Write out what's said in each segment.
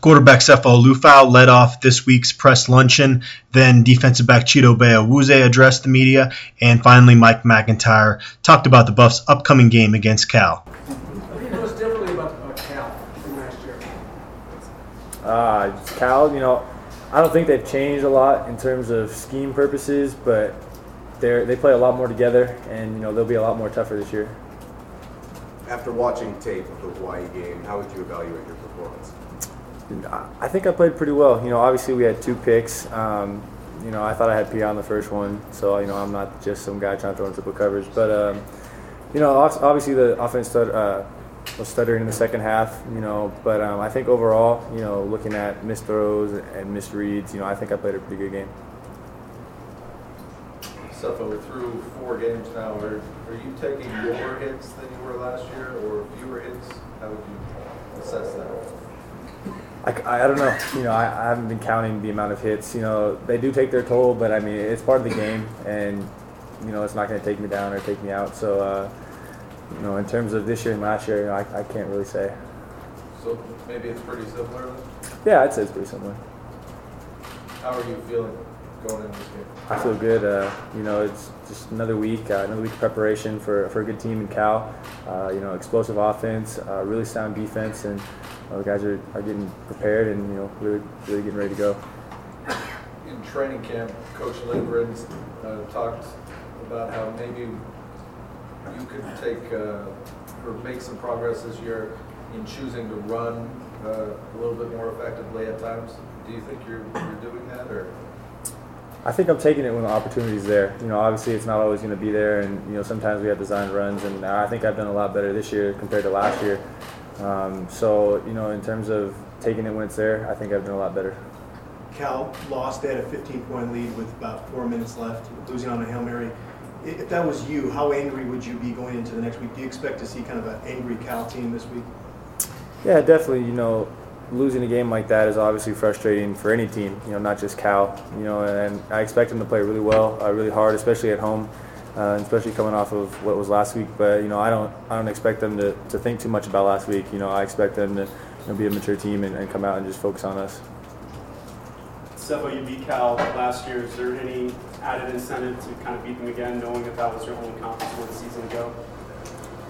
Quarterback Sefo Liufau led off this week's press luncheon. Then defensive back Chidobe Awuzie addressed the media. And finally, Mike MacIntyre talked about the Buffs' upcoming game against Cal. What do you notice differently about, about Cal from last year? Uh, Cal, you know, I don't think they've changed a lot in terms of scheme purposes, but they they play a lot more together, and you know they'll be a lot more tougher this year. After watching tape of the Hawaii game, how would you evaluate your performance? I think I played pretty well. You know, obviously we had two picks. Um, you know, I thought I had P on the first one, so you know I'm not just some guy trying to throw in triple coverage. But um, you know, obviously the offense stut- uh, was stuttering in the second half. You know, but um, I think overall, you know, looking at missed throws and missed reads, you know, I think I played a pretty good game. Sefo, through four games now, are, are you taking more hits than you were last year or fewer hits? How would you assess that? I, I don't know. You know, I, I haven't been counting the amount of hits. You know, they do take their toll, but I mean, it's part of the game, and you know, it's not going to take me down or take me out. So, uh, you know, in terms of this year and last year, you know, I, I can't really say. So maybe it's pretty similar? Yeah, I'd say it's pretty similar. How are you feeling going into this game? I feel good. Uh, you know, it's just another week, uh, another week of preparation for, for a good team in Cal. Uh, you know, explosive offense, uh, really sound defense, and the guys are, are getting prepared and you know really really getting ready to go. In training camp, Coach Lindgren uh, talked about how maybe you could take uh, or make some progress this year in choosing to run uh, a little bit more effectively at times. Do you think you're, you're doing that, or I think I'm taking it when the opportunity's there. You know, obviously it's not always going to be there, and you know sometimes we have designed runs, and I think I've done a lot better this year compared to last year. Um, so you know, in terms of taking it when it's there, I think I've done a lot better. Cal lost. They had a 15-point lead with about four minutes left, losing on a hail mary. If that was you, how angry would you be going into the next week? Do you expect to see kind of an angry Cal team this week? Yeah, definitely. You know, losing a game like that is obviously frustrating for any team. You know, not just Cal. You know, and I expect them to play really well, uh, really hard, especially at home, uh, especially coming off of what was last week. But you know, I don't, I don't expect them to, to think too much about last week. You know, I expect them to you know, be a mature team and, and come out and just focus on us. Sefo, you beat Cal last year. Is there any added incentive to kind of beat them again, knowing that that was your only conference one season ago?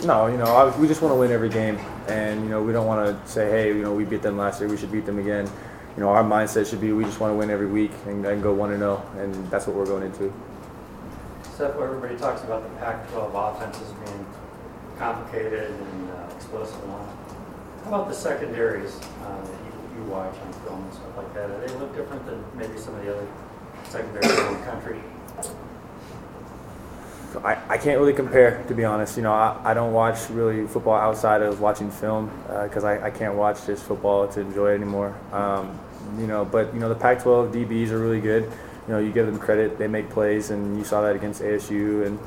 No, you know, I, we just want to win every game, and you know, we don't want to say, hey, you know, we beat them last year, we should beat them again. You know, our mindset should be we just want to win every week and, and go one and zero, and that's what we're going into. Sefo, everybody talks about the Pac-12 offenses being complicated and uh, explosive. How about the secondaries uh, that you, you watch on film and stuff like that? Do they look different than maybe some of the other secondaries in the country? I, I can't really compare, to be honest. You know, I, I don't watch really football outside of watching film because I, I can't watch just football to enjoy it anymore. Um, you know, but you know the Pac-12 DBs are really good. You know, you give them credit; they make plays, and you saw that against ASU. And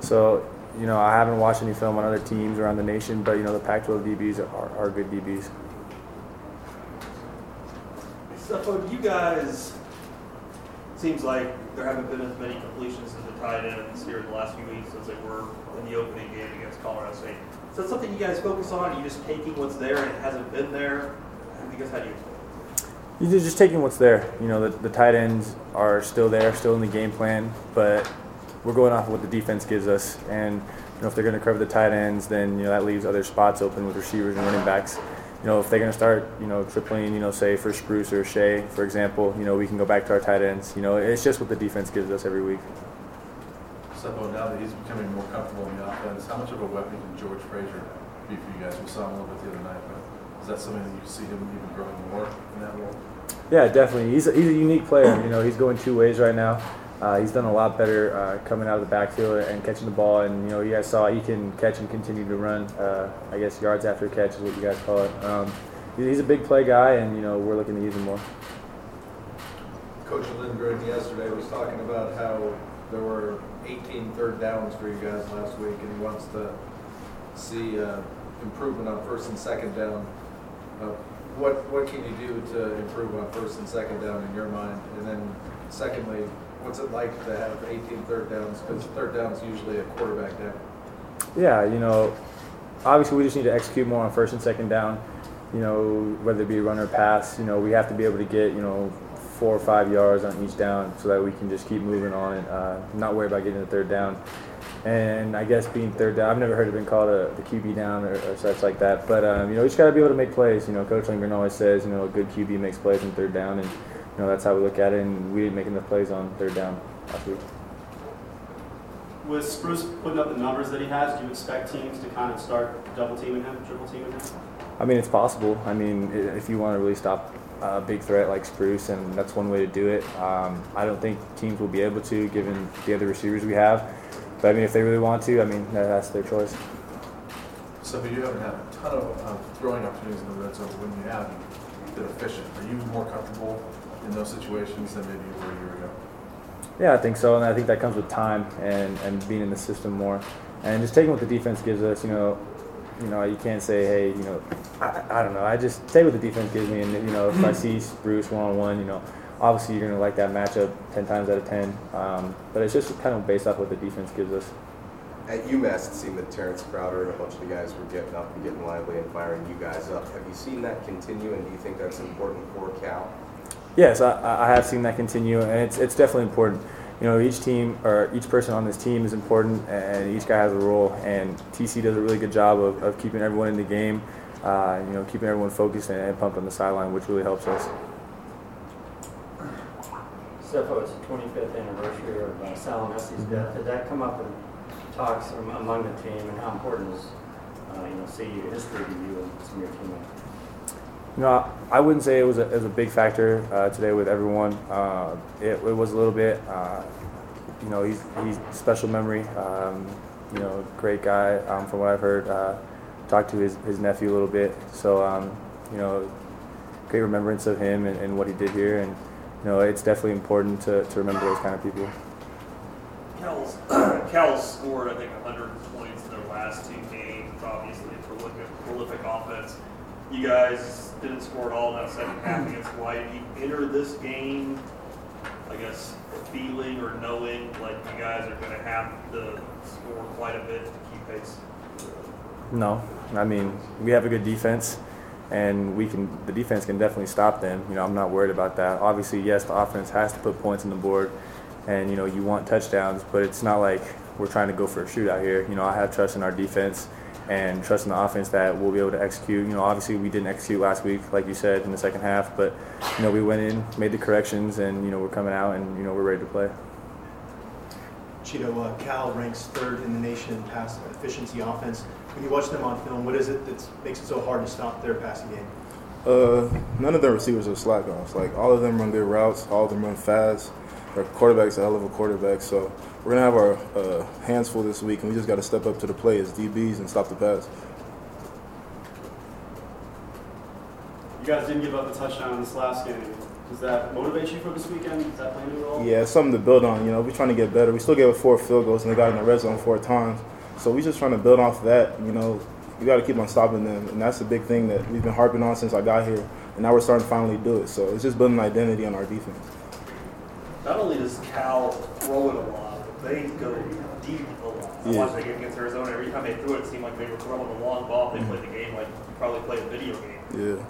so, you know, I haven't watched any film on other teams around the nation, but you know the Pac-12 DBs are, are good DBs. Do you guys, seems like there haven't been as many completions to the tight ends here in the last few weeks as they were in the opening game against Colorado State. Is that something you guys focus on? Are you just taking what's there and it hasn't been there? Guess how do you? You're just taking what's there. You know, the, the tight ends are still there, still in the game plan, but we're going off of what the defense gives us. And you know, if they're going to cover the tight ends, then you know that leaves other spots open with receivers and running backs. You know, if they're going to start, you know, tripling, you know, say for Spruce or Shay, for example, you know, we can go back to our tight ends. You know, it's just what the defense gives us every week. Sefo, now that he's becoming more comfortable in the offense, how much of a weapon can George Frazier be for you guys? We saw him a little bit the other night, but is that something that you see him even growing more in that role? Yeah, definitely. He's a, he's a unique player. You know, he's going two ways right now. Uh, he's done a lot better uh, coming out of the backfield and catching the ball. And you know, you guys saw he can catch and continue to run. Uh, I guess yards after catch is what you guys call it. Um, he's a big play guy, and you know, we're looking to use him more. Coach Lindgren yesterday was talking about how there were 18 third downs for you guys last week, and he wants to see uh, improvement on first and second down. Uh, what what can you do to improve on first and second down in your mind? And then, secondly, what's it like to have 18 third downs? Because third down is usually a quarterback down. Yeah, you know, obviously we just need to execute more on first and second down. you know, whether it be run or pass, you know, we have to be able to get, you know, four or five yards on each down so that we can just keep moving on and uh, not worry about getting the third down. And I guess being third down, I've never heard it been called a, the QB down or, or such like that. But um, you know, you just got to be able to make plays. You know, Coach Lindgren always says, you know, a good QB makes plays on third down, and you know that's how we look at it. And we didn't make enough plays on third down last week. With Spruce putting up the numbers that he has, do you expect teams to kind of start double teaming him, triple teaming him? I mean, it's possible. I mean, if you want to really stop a big threat like Spruce, and that's one way to do it. Um, I don't think teams will be able to, given the other receivers we have. But I mean, if they really want to, I mean, that's their choice. So, but you haven't had a ton of um, throwing opportunities in the red zone. When you have, you've been efficient. Are you more comfortable in those situations than maybe you were a year ago? Yeah, I think so, and I think that comes with time and, and being in the system more, and just taking what the defense gives us. You know, you know, you can't say, hey, you know, I, I don't know. I just take what the defense gives me, and you know, if I see Spruce one on one, you know, obviously you're gonna like that matchup ten times out of ten. Um, but it's just kind of based off what the defense gives us. At UMass, it seemed that Terrence Crowder and a bunch of the guys were getting up and getting lively and firing you guys up. Have you seen that continue, and do you think that's important for Cal? Yes, I, I have seen that continue, and it's it's definitely important. You know, each team or each person on this team is important, and each guy has a role. And TC does a really good job of, of keeping everyone in the game. Uh, you know, keeping everyone focused and, and pumped on the sideline, which really helps us. Sefo, it's the 25th anniversary of uh, Sal Aunese's death. Did that come up in talks among the team, and how important is, uh, you know, see history to you and some of your teammates? Know, I wouldn't say it was a, it was a big factor uh, today with everyone. Uh, it, it was a little bit. Uh, you know, he's he's special memory. Um, you know, great guy um, from what I've heard. Uh, talked to his, his nephew a little bit, so um, you know, great remembrance of him and, and what he did here. And you know, it's definitely important to, to remember those kind of people. Cal's, Cal's scored, I think, 100 points in their last two games. Obviously, it's a prolific, prolific offense. You guys didn't score at all in that second half against. Do you enter this game, I guess, feeling or knowing like you guys are going to have to score quite a bit to keep pace? No, I mean we have a good defense, and we can. The defense can definitely stop them. You know, I'm not worried about that. Obviously, yes, the offense has to put points on the board, and you know you want touchdowns, but it's not like we're trying to go for a shootout here. You know, I have trust in our defense and trust in the offense that we'll be able to execute. You know, obviously we didn't execute last week, like you said, in the second half, but you know we went in, made the corrections, and you know we're coming out, and you know we're ready to play. Chido, uh, Cal ranks third in the nation in pass efficiency offense. When you watch them on film, what is it that makes it so hard to stop their passing game? Uh, none of their receivers are slack offs. Like all of them run good routes. All of them run fast. Their quarterback's a hell of a quarterback. So we're gonna have our uh, hands full this week, and we just got to step up to the plate as DBs and stop the pass. You guys didn't give up a touchdown in this last game. Does that motivate you for this weekend? Does that play any role? Yeah, it's something to build on. You know, we're trying to get better. We still gave up four field goals, and they got in the red zone four times. So we're just trying to build off of that. You know, we got to keep on stopping them, and that's the big thing that we've been harping on since I got here, and now we're starting to finally do it. So it's just building identity on our defense. Not only does Cal throw it a lot, but they go deep a lot. I Yeah. watched that game against Arizona. Every time they threw it, it seemed like they were throwing a long ball. They mm-hmm. played the game like you probably play a video game. Yeah.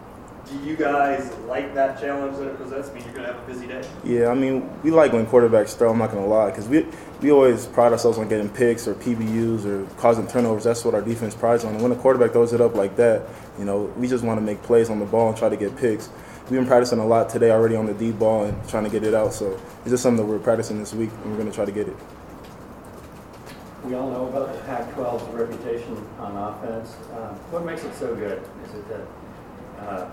Do you guys like that challenge that it presents? I mean, you're going to have a busy day. Yeah, I mean, we like when quarterbacks throw. I'm not gonna lie, because we we always pride ourselves on getting picks or PBUs or causing turnovers. That's what our defense prides on. And when a quarterback throws it up like that, you know, we just want to make plays on the ball and try to get picks. We've been practicing a lot today already on the deep ball and trying to get it out. So it's just something that we're practicing this week, and we're gonna try to get it. We all know about the Pac-12's reputation on offense. Uh, What makes it so good? Is it the, uh,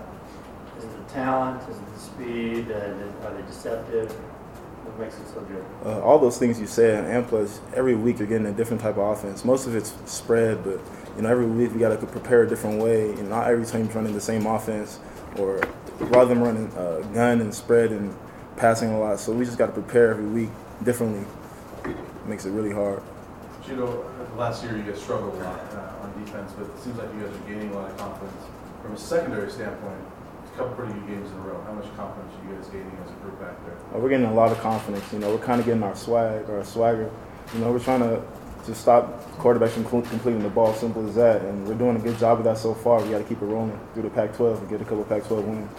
is it the talent? Is it the speed? Uh, Are they deceptive? What makes it so good? Uh, all those things you said, and plus every week you're getting a different type of offense. Most of it's spread, but you know every week we got to prepare a different way. And not every team's running the same offense, or rather than running uh, gun and spread and passing a lot. So we just got to prepare every week differently. It makes it really hard. Chido, last year you guys struggled a lot uh, on defense, but it seems like you guys are gaining a lot of confidence. From a secondary standpoint, it's a couple pretty good games in a row. How much confidence are you guys gaining as a group back there? Uh, we're getting a lot of confidence. You know, we're kind of getting our swag, our swagger. You know, we're trying to just stop quarterbacks from completing the ball. Simple as that. And we're doing a good job of that so far. We got to keep it rolling through the Pac-12 and get a couple of Pac-12 wins.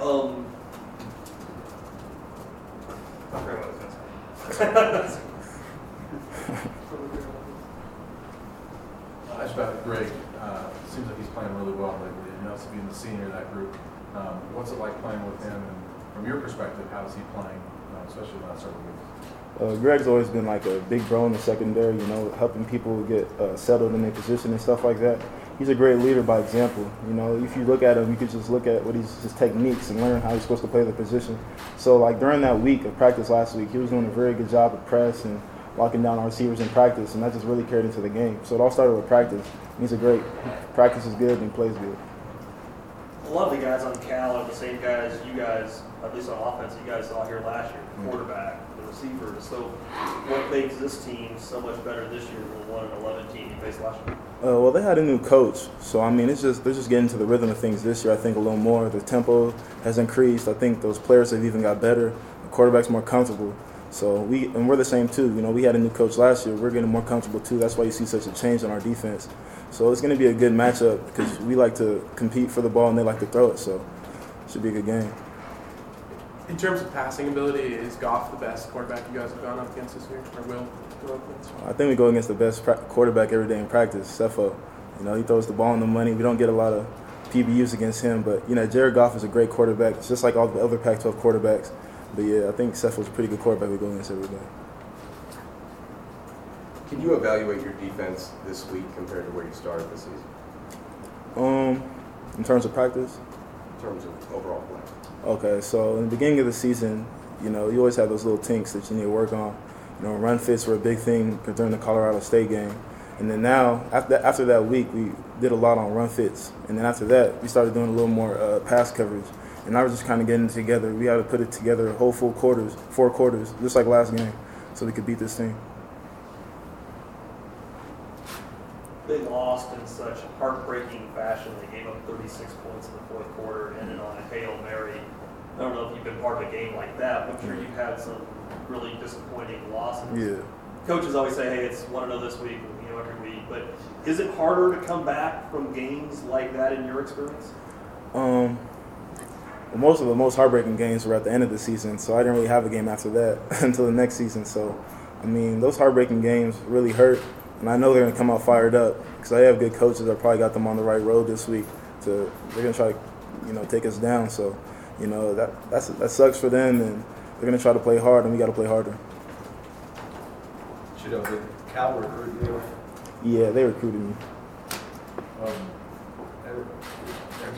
Um, I forgot what I was gonna say. I just about Greg, uh, seems like he's playing really well lately, you know, so being the senior of that group. Um, what's it like playing with him, and from your perspective, how is he playing, uh, especially the last several weeks? Uh, Greg's always been like a big bro in the secondary, you know, helping people get uh, settled in their position and stuff like that. He's a great leader by example. You know, if you look at him, you could just look at what he's his techniques and learn how he's supposed to play the position. So, like during that week of practice last week, he was doing a very good job of press and locking down our receivers in practice, and that just really carried into the game. So it all started with practice. He's a great practice is good and he plays good. A lot of the guys on Cal are the same guys you guys, at least on offense, you guys saw here last year. The quarterback, the receivers. So, what makes this team so much better this year than the one and eleven team you faced last year? Uh, well, they had a new coach, so I mean, it's just they're just getting to the rhythm of things this year. I think a little more. The tempo has increased. I think those players have even got better. The quarterback's more comfortable. So we and we're the same too. You know, we had a new coach last year. We're getting more comfortable too. That's why you see such a change in our defense. So it's going to be a good matchup because we like to compete for the ball and they like to throw it. So it should be a good game. In terms of passing ability, is Goff the best quarterback you guys have gone up against this year, or will go up against? I think we go against the best pra- quarterback every day in practice, Sefo. You know, he throws the ball on the money. We don't get a lot of PBUs against him, but you know, Jared Goff is a great quarterback. It's just like all the other Pac-12 quarterbacks. But yeah, I think Sefo's a pretty good quarterback we go against every day. Can you evaluate your defense this week compared to where you started the season Um, in terms of practice, in terms of overall play? okay. So in the beginning of the season, you know, you always have those little tinks that you need to work on. You know, run fits were a big thing during the Colorado State game, and then now after after that week, we did a lot on run fits, and then after that, we started doing a little more uh, pass coverage. And I was just kind of getting together. We had to put it together whole full quarters, four quarters, just like last game, so we could beat this team. They lost in such heartbreaking fashion. They gave up 36 points in the fourth quarter and ended on a Hail Mary. I don't know if you've been part of a game like that. I'm sure you've had some really disappointing losses. Yeah. Coaches always say, hey, it's one know this week, you know, every week. But is it harder to come back from games like that in your experience? Um, most of the most heartbreaking games were at the end of the season, so I didn't really have a game after that until the next season. So, I mean, those heartbreaking games really hurt, and I know they're gonna come out fired up because I have good coaches that probably got them on the right road this week. To they're gonna try to, you know, take us down. So, you know, that that's that sucks for them, and they're gonna try to play hard, and we got to play harder. Chido, did Cal recruit you? Yeah, they recruited me. Um, have have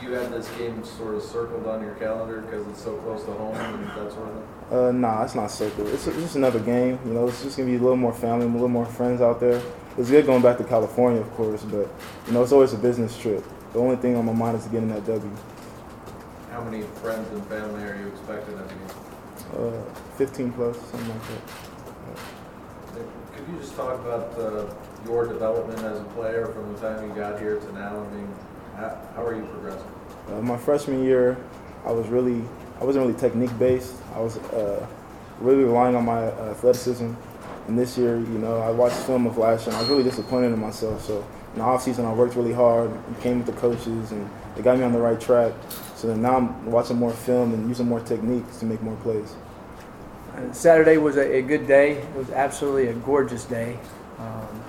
you had this game sort of circled on your calendar because it's so close to home and that sort of thing? Uh, nah, it's not circled. It's, it's just another game. You know, it's just gonna be a little more family, a little more friends out there. It's good going back to California, of course, but you know, it's always a business trip. The only thing on my mind is getting that W. How many friends and family are you expecting at the game? Uh, 15 plus, something like that. Could you just talk about uh, your development as a player from the time you got here to now? I mean, how, how are you progressing? Uh, my freshman year, I was really, I wasn't really technique based. I was uh, really relying on my athleticism. And this year, you know, I watched film of last year, and I was really disappointed in myself. So in the off season, I worked really hard, and came with the coaches, and they got me on the right track. So then now I'm watching more film and using more techniques to make more plays. Uh, Saturday was a, a good day. It was absolutely a gorgeous day. Um,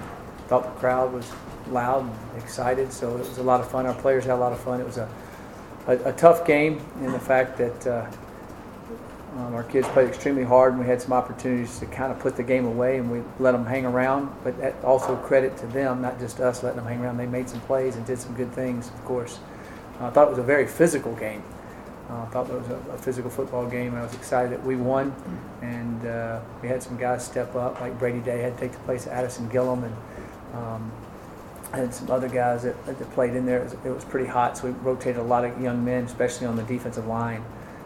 thought the crowd was loud and excited, so it was a lot of fun. Our players had a lot of fun. It was a, a, a tough game in the fact that uh, um, our kids played extremely hard, and we had some opportunities to kind of put the game away, and we let them hang around. But that also credit to them, not just us letting them hang around. They made some plays and did some good things, of course. Uh, I thought it was a very physical game. Uh, I thought it was a, a, physical football game, I was excited that we won. And uh, we had some guys step up, like Brady Day had to take the place of Addison Gillam, and um, had some other guys that, that played in there. It was, it was, pretty hot, so we rotated a lot of young men, especially on the defensive line.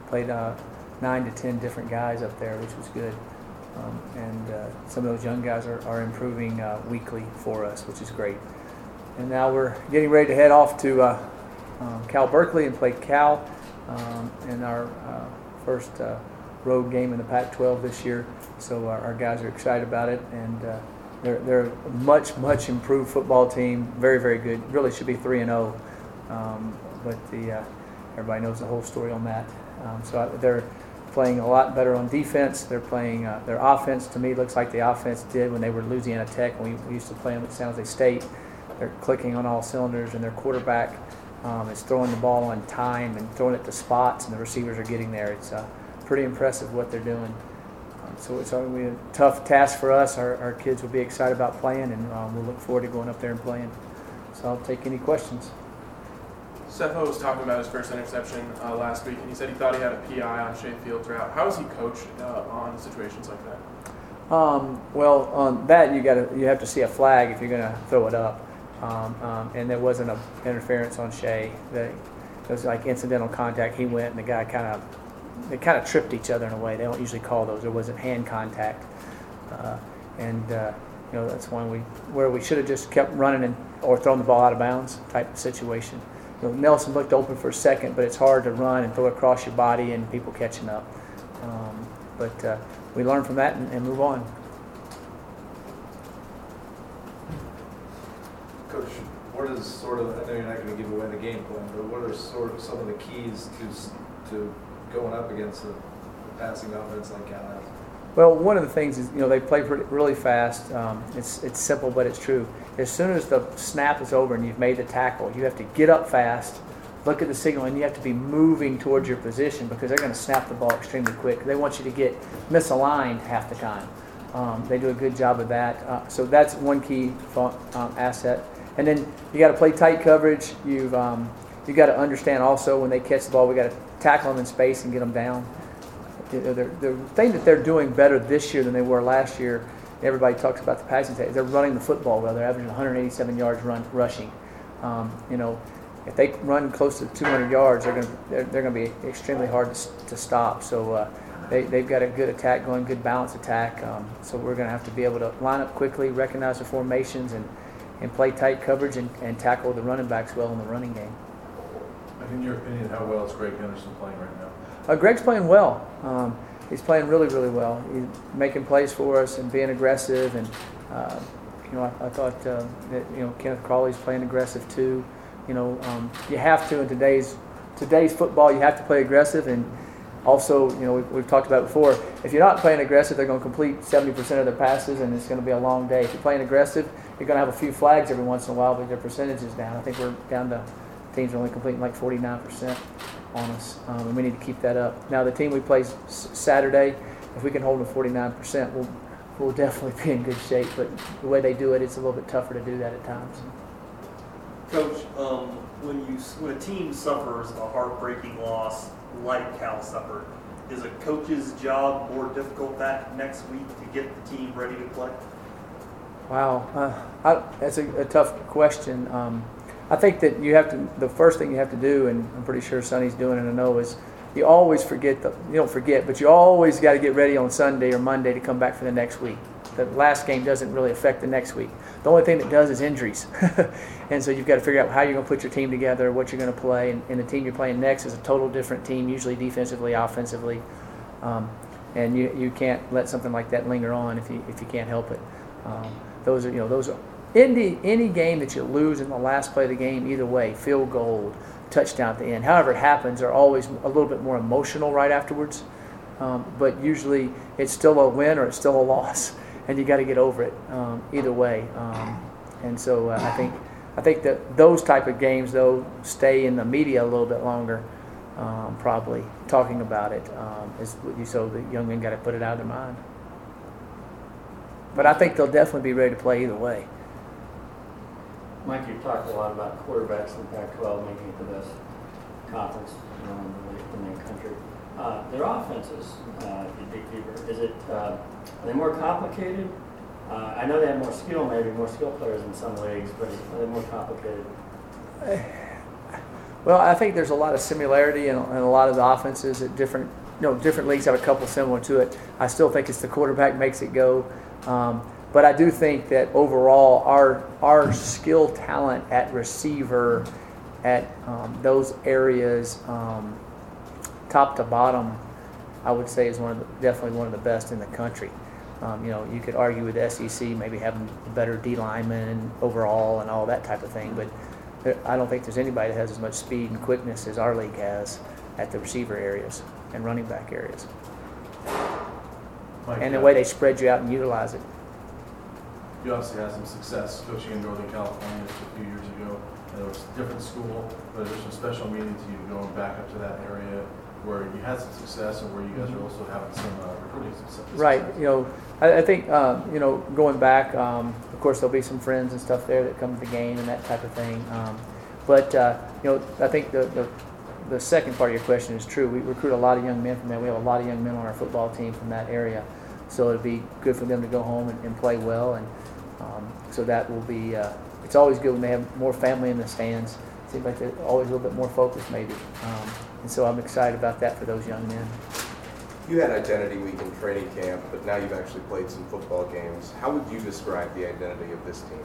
Played uh, nine to ten different guys up there, which was good. Um, and uh, some of those young guys are, are improving uh, weekly for us, which is great. And now we're getting ready to head off to uh, um, Cal Berkeley and play Cal um, in our uh, first uh, road game in the Pac-12 this year, so our, our guys are excited about it, and they're they're a much much improved football team. Very very good. Really should be three and zero, um, but the uh, everybody knows the whole story on that. Um, so I, they're playing a lot better on defense. They're playing uh, their offense. To me, looks like the offense did when they were Louisiana Tech. We, we used to play them at San Jose State. They're clicking on all cylinders, and their quarterback um, is throwing the ball on time and throwing it to spots, and the receivers are getting there. It's uh, pretty impressive what they're doing. So it's going to be a tough task for us. Our, our kids will be excited about playing, and um, we'll look forward to going up there and playing. So I'll take any questions. Sefo was talking about his first interception uh, last week, and he said he thought he had a PI on Shay Fields route. How is he coached uh, on situations like that? Um, well, on that you got you have to see a flag if you're going to throw it up, um, um, and there wasn't a interference on Shay. The, it was like incidental contact. He went, and the guy kind of they kind of tripped each other in a way. They don't usually call those. There wasn't hand contact, uh, and uh, you know that's one we where we should have just kept running and or thrown the ball out of bounds type of situation. You know, Nelson looked open for a second, but it's hard to run and throw across your body and people catching up. Um, but uh, we learn from that and, and move on. Coach, what is sort of, I know you're not going to give away the game plan, but what are sort of some of the keys to, to going up against a passing offense like Cal has? Well, one of the things is, you know, they play pretty, really fast. Um, it's, it's simple, but it's true. As soon as the snap is over and you've made the tackle, you have to get up fast, look at the signal, and you have to be moving towards your position because they're going to snap the ball extremely quick. They want you to get misaligned half the time. Um, they do a good job of that. Uh, so that's one key um, asset. And then you got to play tight coverage. You've um, you got to understand also when they catch the ball, we got to tackle them in space and get them down. The, thing that they're doing better this year than they were last year, everybody talks about the passing attack, they're running the football well. They're averaging 187 yards run rushing. Um, you know, if they run close to 200 yards, they're going to they're, they're going to be extremely hard to, to stop. So uh, they, they've got a good attack going, good balance attack. Um, so we're going to have to be able to line up quickly, recognize the formations, and, and play tight coverage and, and tackle the running backs well in the running game. In your opinion, how well is Greg Henderson playing right now? Uh, Greg's playing well. Um, he's playing really, really well. He's making plays for us and being aggressive. And uh, you know, I, I thought uh, that you know Kenneth Crawley's playing aggressive too. You know, um, you have to in today's today's football. You have to play aggressive and. Also, you know, we've, we've talked about before. If you're not playing aggressive, they're going to complete 70% of their passes, and it's going to be a long day. If you're playing aggressive, you're going to have a few flags every once in a while, but your percentage is down. I think we're down to teams are only completing like 49% on us, um, and we need to keep that up. Now, the team we play s- Saturday, if we can hold them 49%, we'll, we'll definitely be in good shape. But the way they do it, it's a little bit tougher to do that at times. Coach, um, when you when a team suffers a heartbreaking loss like Cal suffered, is a coach's job more difficult that next week to get the team ready to play? Wow, uh, I, that's a, a tough question. Um, I think that you have to. The first thing you have to do, and I'm pretty sure Sonny's doing it. I know is you always forget the. You don't forget, but you always got to get ready on Sunday or Monday to come back for the next week. The last game doesn't really affect the next week. The only thing that does is injuries, and so you've got to figure out how you're going to put your team together, what you're going to play, and, and the team you're playing next is a total different team, usually defensively, offensively, um, and you you can't let something like that linger on if you if you can't help it. Um, those are you know those are any any game that you lose in the last play of the game either way field goal touchdown at the end. However it happens are always a little bit more emotional right afterwards. Um, but usually it's still a win or it's still a loss and you got to get over it um, either way. Um, and so uh, I think I think that those type of games though stay in the media a little bit longer um, probably talking about it um, is so the young men got to put it out of their mind. But I think they'll definitely be ready to play either way. Mike, you've talked a lot about quarterbacks in the Pac-12 making it the best conference the, in the country. Uh, their offenses, uh, if you dig deeper, is it uh, are they more complicated? Uh, I know they have more skill, maybe more skill players in some leagues, but are they more complicated? Well, I think there's a lot of similarity in, in a lot of the offenses at different, you know, different leagues have a couple similar to it. I still think it's the quarterback makes it go. Um, but I do think that overall, our our skill talent at receiver, at um, those areas, um, top to bottom, I would say is one of the, definitely one of the best in the country. Um, you know, you could argue with SEC maybe having better D linemen overall and all that type of thing, but there, I don't think there's anybody that has as much speed and quickness as our league has at the receiver areas and running back areas, Mike, and the uh, way they spread you out and utilize it. You obviously had some success coaching in Northern California just a few years ago. And it was a different school, but there's some special meaning to you going back up to that area where you had some success and where you guys are also having some uh, recruiting success. Right. You know, I, I think uh, you know going back. Um, of course, there'll be some friends and stuff there that come to the game and that type of thing. Um, but uh, you know, I think the, the the second part of your question is true. We recruit a lot of young men from there. We have a lot of young men on our football team from that area, so it'd be good for them to go home and, and play well. And um, so that will be. Uh, it's always good when they have more family in the stands. Seems like they're always a little bit more focused, maybe. Um, and so I'm excited about that for those young men. You had Identity Week in training camp, but now you've actually played some football games. How would you describe the identity of this team?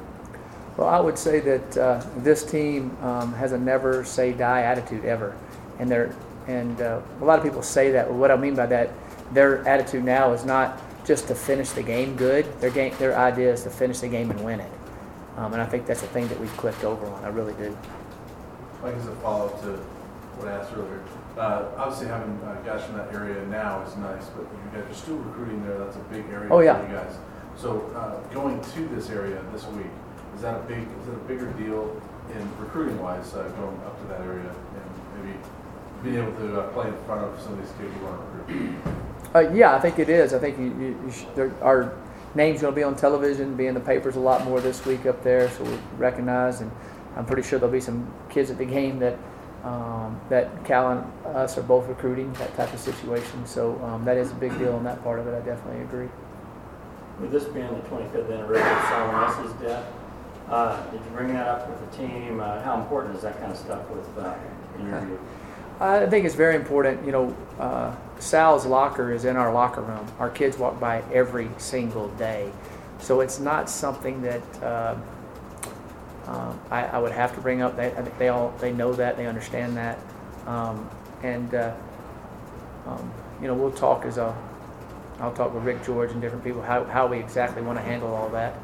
Well, I would say that uh, this team um, has a never say die attitude ever, and they're and uh, a lot of people say that. Well, what I mean by that, their attitude now is not just to finish the game good. Their game, their idea is to finish the game and win it, um, and I think that's a thing that we've clicked over on. I really do. Mike, as a follow-up to what I asked earlier, uh, obviously having uh, guys from that area now is nice, but you guys are still recruiting there. That's a big area Oh, for you guys. So uh, going to this area this week, is that a big, is it a bigger deal in recruiting-wise, uh, going up to that area and maybe being able to uh, play in front of some of these kids you want to recruit? Uh, yeah, I think it is. I think you, you, you there, our name's going to be on television, be in the papers a lot more this week up there, so we're recognized. And I'm pretty sure there'll be some kids at the game that um, that Cal and us are both recruiting that type of situation. So um, that is a big deal on that part of it. I definitely agree. With this being the 25th anniversary of Sal Aunese's death, uh, did you bring that up with the team? Uh, how important is that kind of stuff with uh, in your view? I think it's very important. You know, uh, Sal's locker is in our locker room. Our kids walk by every single day, so it's not something that uh, um, I, I would have to bring up. They, they all they know that they understand that, um, and uh, um, you know we'll talk as a. I'll talk with Rick George and different people how, how we exactly want to handle all that.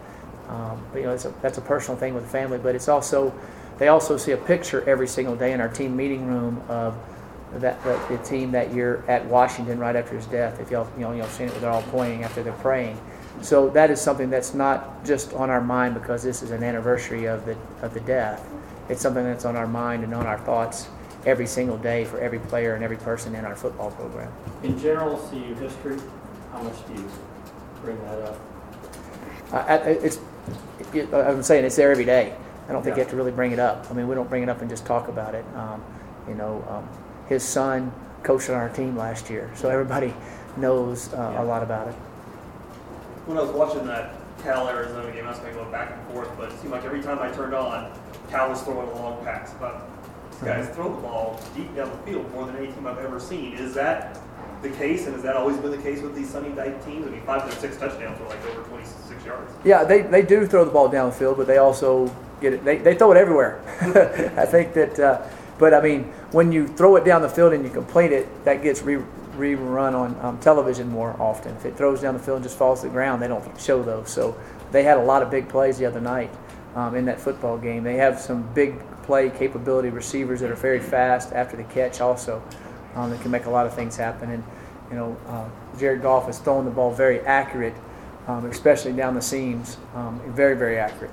Um, but you know, a, that's a personal thing with the family. But it's also they also see a picture every single day in our team meeting room of that the, the team that year at Washington right after his death. If y'all you know y'all seen it, they're all pointing after they're praying. So that is something that's not just on our mind because this is an anniversary of the of the death. It's something that's on our mind and on our thoughts every single day for every player and every person in our football program. In general, CU history, how much do you bring that up? Uh, it's, it, I'm saying it's there every day. I don't think you have to really bring it up. I mean, we don't bring it up and just talk about it. Um, you know, um, his son coached on our team last year, so everybody knows uh, Yeah. a lot about it. When I was watching that Cal Arizona game, I was kind of going back and forth, but it seemed like every time I turned on, Cal was throwing a long pass. But these guys throw the ball deep down the field more than any team I've ever seen. Is that the case, and has that always been the case with these Sonny Dykes teams? I mean, five to six touchdowns were like over 26 yards. Yeah, they, they do throw the ball down the field, but they also get it. They, they throw it everywhere. I think that, uh, but I mean, when you throw it down the field and you complete it, that gets re, rerun on um, television more often. If it throws down the field and just falls to the ground, they don't show those. So they had a lot of big plays the other night um, in that football game. They have some big play capability receivers that are very fast after the catch also um, that can make a lot of things happen. And, you know, uh, Jared Goff has thrown the ball very accurate, um, especially down the seams. Um, very, very accurate.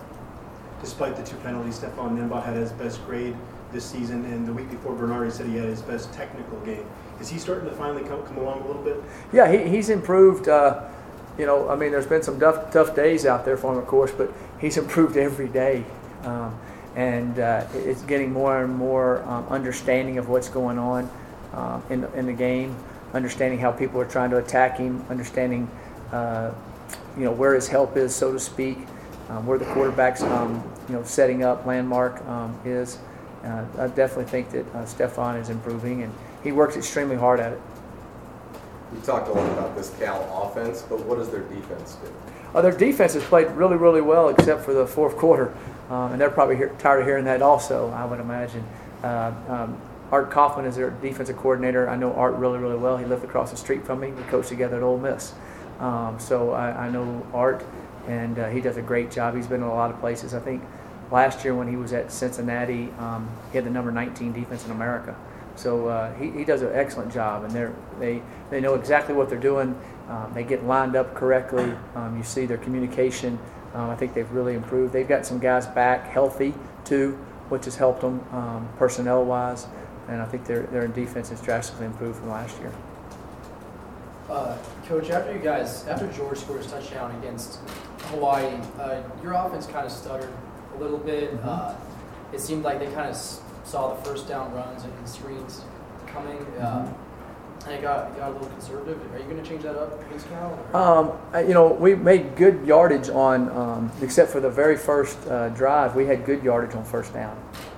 Despite the two penalties, Stephane Nembot had his best grade this season, and the week before Bernardi said he had his best technical game. Is he starting to finally come, come along a little bit? Yeah, he, he's improved. Uh, you know, I mean, there's been some tough, tough days out there for him, of course, but he's improved every day. Um, and uh, it's getting more and more um, understanding of what's going on um, in, the- in the game, understanding how people are trying to attack him, understanding, uh, you know, where his help is, so to speak, um, where the quarterback's, um, you know, setting up landmark um, is. Uh, I definitely think that uh, Stephane is improving, and he works extremely hard at it. We talked a lot about this Cal offense, but what does their defense do? Uh, their defense has played really, really well, except for the fourth quarter, um, and they're probably hear, tired of hearing that. Also, I would imagine. Uh, um, Art Kaufman is their defensive coordinator. I know Art really, really well. He lived across the street from me. We coached together at Ole Miss. Um, so I, I know Art, and uh, he does a great job. He's been in a lot of places. I think last year when he was at Cincinnati, um, he had the number 19 defense in America. So uh, he, he does an excellent job, and they they they know exactly what they're doing. Um, they get lined up correctly. Um, you see their communication. Um, I think they've really improved. They've got some guys back healthy too, which has helped them um, personnel wise, and I think their their defense has drastically improved from last year. Uh, Coach, after you guys, after George scored his touchdown against Hawaii, uh, your offense kind of stuttered a little bit. Mm-hmm. Uh, it seemed like they kind of saw the first down runs and screens coming. Uh, Mm-hmm. and it got, it got a little conservative. Are you going to change that up against Cal? Um, you know, we made good yardage on, um, except for the very first uh, drive, we had good yardage on first down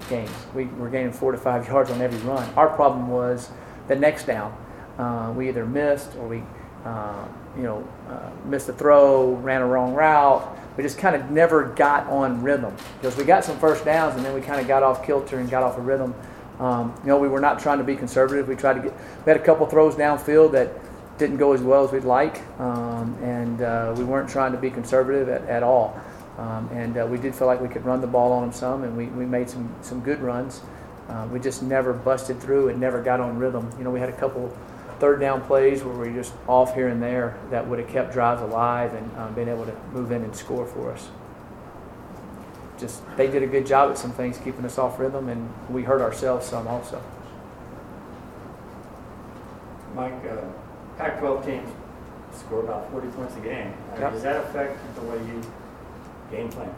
games. We were gaining four to five yards on every run. Our problem was the next down. Uh, we either missed or we, uh, you know, uh, missed a throw, ran a wrong route. We just kind of never got on rhythm because we got some first downs and then we kind of got off kilter and got off a rhythm. Um, you know, we were not trying to be conservative. We tried to get. We had a couple throws downfield that didn't go as well as we'd like, um, and uh, we weren't trying to be conservative at, at all. Um, and uh, we did feel like we could run the ball on them some, and we, we made some, some good runs. Uh, we just never busted through and never got on rhythm. You know, we had a couple third down plays where we were just off here and there that would have kept drives alive and um, been able to move in and score for us. Just they did a good job at some things, keeping us off rhythm, and we hurt ourselves some also. Mike, uh, Pac-12 teams score about 40 points a game. Uh, Yep. Does that affect the way you game plan?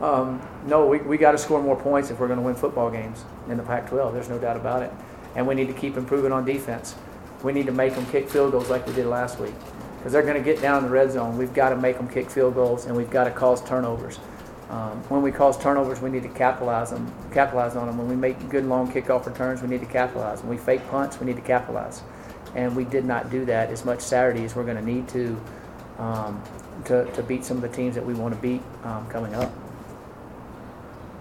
Um, no, we, we got to score more points if we're going to win football games in the Pac 12. There's no doubt about it. And we need to keep improving on defense. We need to make them kick field goals like we did last week. Because they're going to get down in the red zone. We've got to make them kick field goals and we've got to cause turnovers. Um, when we cause turnovers, we need to capitalize them, capitalize on them. When we make good long kickoff returns, we need to capitalize. When we fake punts, we need to capitalize. And we did not do that as much Saturday as we're going to need to, um, to to beat some of the teams that we want to beat um, coming up.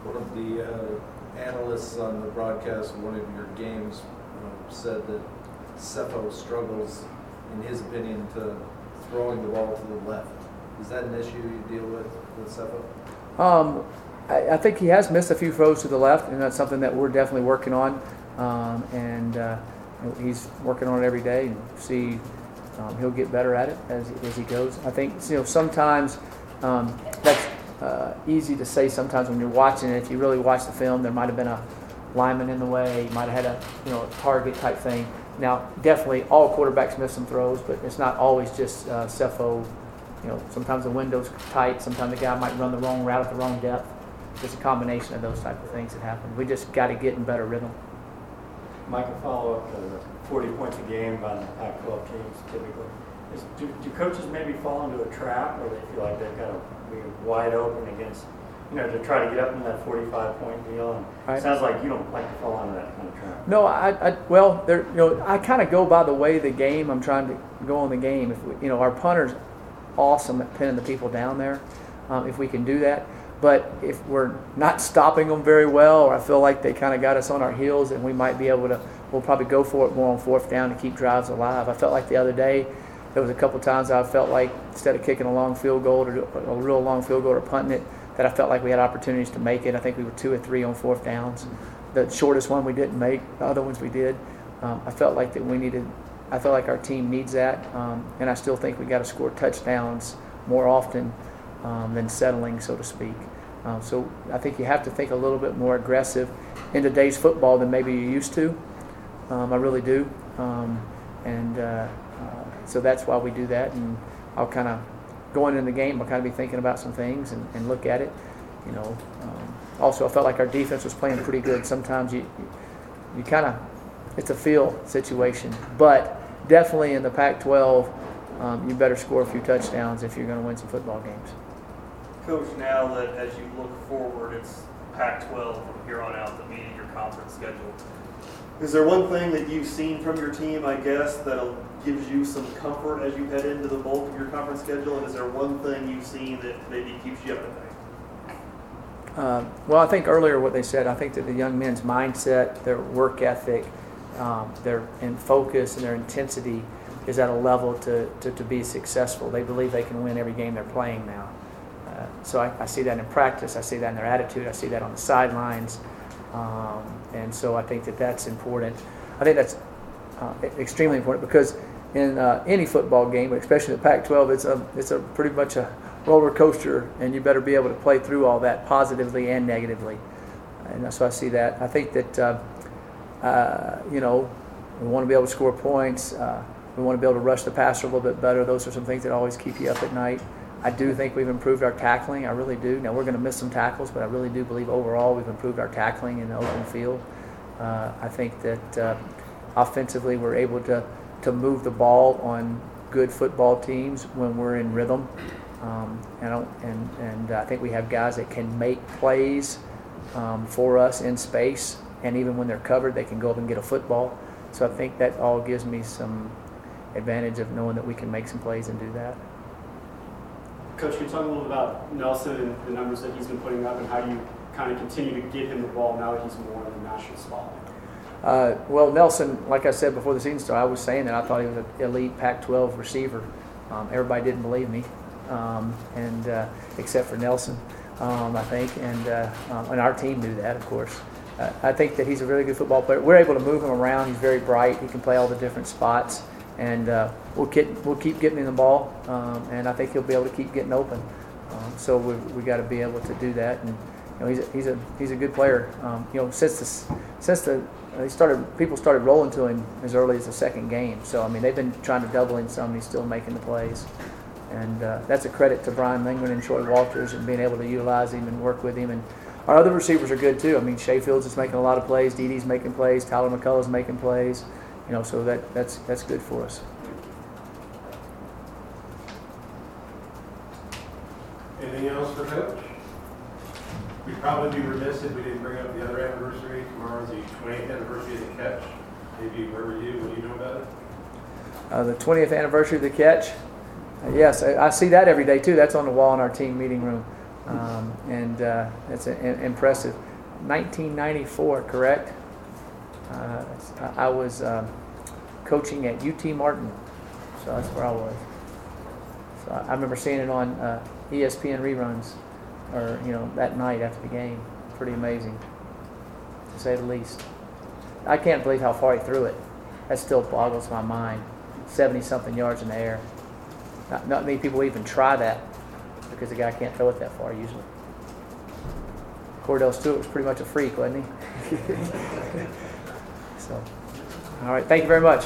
One of the uh, analysts on the broadcast of one of your games uh, said that Sefo struggles, in his opinion, to throwing the ball to the left. Is that an issue you deal with with Sefo? Um, I, I think he has missed a few throws to the left, and that's something that we're definitely working on. Um, and uh, he's working on it every day, and see um, he'll get better at it as, as he goes. I think you know sometimes um, that's uh, easy to say. Sometimes when you're watching it, if you really watch the film, there might have been a lineman in the way. You might have had a you know a target type thing. Now, definitely all quarterbacks miss some throws, but it's not always just uh, Sefo you know, sometimes the window's tight. Sometimes the guy might run the wrong route at the wrong depth. It's a combination of those type of things that happen. We just got to get in better rhythm. Mike, a follow-up to the 40 points a game by the Pac-12 teams typically. Is, do, do coaches maybe fall into a trap where they feel like they've got to be wide open against, you know, to try to get up in that 45-point deal? And Right. it sounds like you don't like to fall into that kind of trap. No, I, I well, there, you know, I kind of go by the way the game. I'm trying to go on the game. If we, you know, our punter's awesome at pinning the people down there. Um, if we can do that, but if we're not stopping them very well, or I feel like they kind of got us on our heels, and we might be able to, we'll probably go for it more on fourth down to keep drives alive. I felt like the other day, there was a couple times I felt like instead of kicking a long field goal or a real long field goal or punting it, that I felt like we had opportunities to make it. I think we were two or three on fourth downs. The shortest one we didn't make, the other ones we did. Um, I felt like that we needed. I felt like our team needs that, um, and I still think we got to score touchdowns more often um, than settling, so to speak. Um, so I think you have to think a little bit more aggressive in today's football than maybe you used to. Um, I really do, um, and uh, uh, so that's why we do that. And I'll kind of going in the game, I'll kind of be thinking about some things and, and look at it. You know. Um, also, I felt like our defense was playing pretty good. Sometimes you you, you kind of it's a feel situation, but definitely in the Pac-12, um, you better score a few touchdowns if you're going to win some football games. Coach, now that as you look forward, it's Pac-12 from here on out, the meeting your conference schedule. Is there one thing that you've seen from your team, I guess, that gives you some comfort as you head into the bulk of your conference schedule? And is there one thing you've seen that maybe keeps you up at night? Uh, well, I think earlier what they said, I think that the young men's mindset, their work ethic, um, their in focus and their intensity is at a level to, to, to be successful. They believe they can win every game they're playing now. Uh, so I, I see that in practice. I see that in their attitude. I see that on the sidelines. Um, and so I think that that's important. I think that's uh, extremely important because in uh, any football game, especially the Pac-12, it's a it's a pretty much a roller coaster, and you better be able to play through all that positively and negatively. And so I see that. I think that uh, uh, you know we want to be able to score points. Uh, we want to be able to rush the passer a little bit better. Those are some things that always keep you up at night. I do think we've improved our tackling. I really do. Now we're going to miss some tackles, but I really do believe overall we've improved our tackling in the open field. Uh, I think that uh, offensively we're able to to move the ball on good football teams when we're in rhythm. Um, and, and, and I think we have guys that can make plays um, for us in space, and even when they're covered, they can go up and get a football. So I think that all gives me some advantage of knowing that we can make some plays and do that. Coach, can you talk a little bit about Nelson and the numbers that he's been putting up and how you kind of continue to get him the ball now that he's more in the national spotlight? Uh, well, Nelson, like I said before the season started, I was saying that I thought he was an elite Pac-12 receiver. Um, everybody didn't believe me, um, and uh, except for Nelson, um, I think, and uh, um, and our team knew that, of course. I think that he's a really good football player. We're able to move him around. He's very bright. He can play all the different spots, and uh, we'll keep we'll keep getting him the ball, um, and I think he'll be able to keep getting open. Um, so we we got to be able to do that, and you know he's a, he's a he's a good player. you know since the since the they started people started rolling to him as early as the second game. So I mean they've been trying to double him some. He's still making the plays, and uh, that's a credit to Brian Lindgren and Troy Walters and being able to utilize him and work with him. And our other receivers are good too. I mean Shay Fields is making a lot of plays. D's making plays. Tyler McCulloch's making plays. You know, so that that's that's good for us. Anything else for Coach? We'd probably be remiss if we didn't bring up the other anniversary. Tomorrow's the 20th anniversary of the catch. Maybe where were you? What do you know about it? Uh, the 20th anniversary of the catch. Uh, yes, I, I, see that every day too. That's on the wall in our team meeting room, um, and uh, it's a, a, impressive. 1994, correct? Uh, I was um, coaching at UT Martin, so that's where I was. So I remember seeing it on uh, ESPN reruns or you know that night after the game. Pretty amazing, to say the least. I can't believe how far he threw it. That still boggles my mind. Seventy something yards in the air. Not, not many people even try that because the guy can't throw it that far usually. Kordell Stewart was pretty much a freak, wasn't he? so, all right. Thank you very much.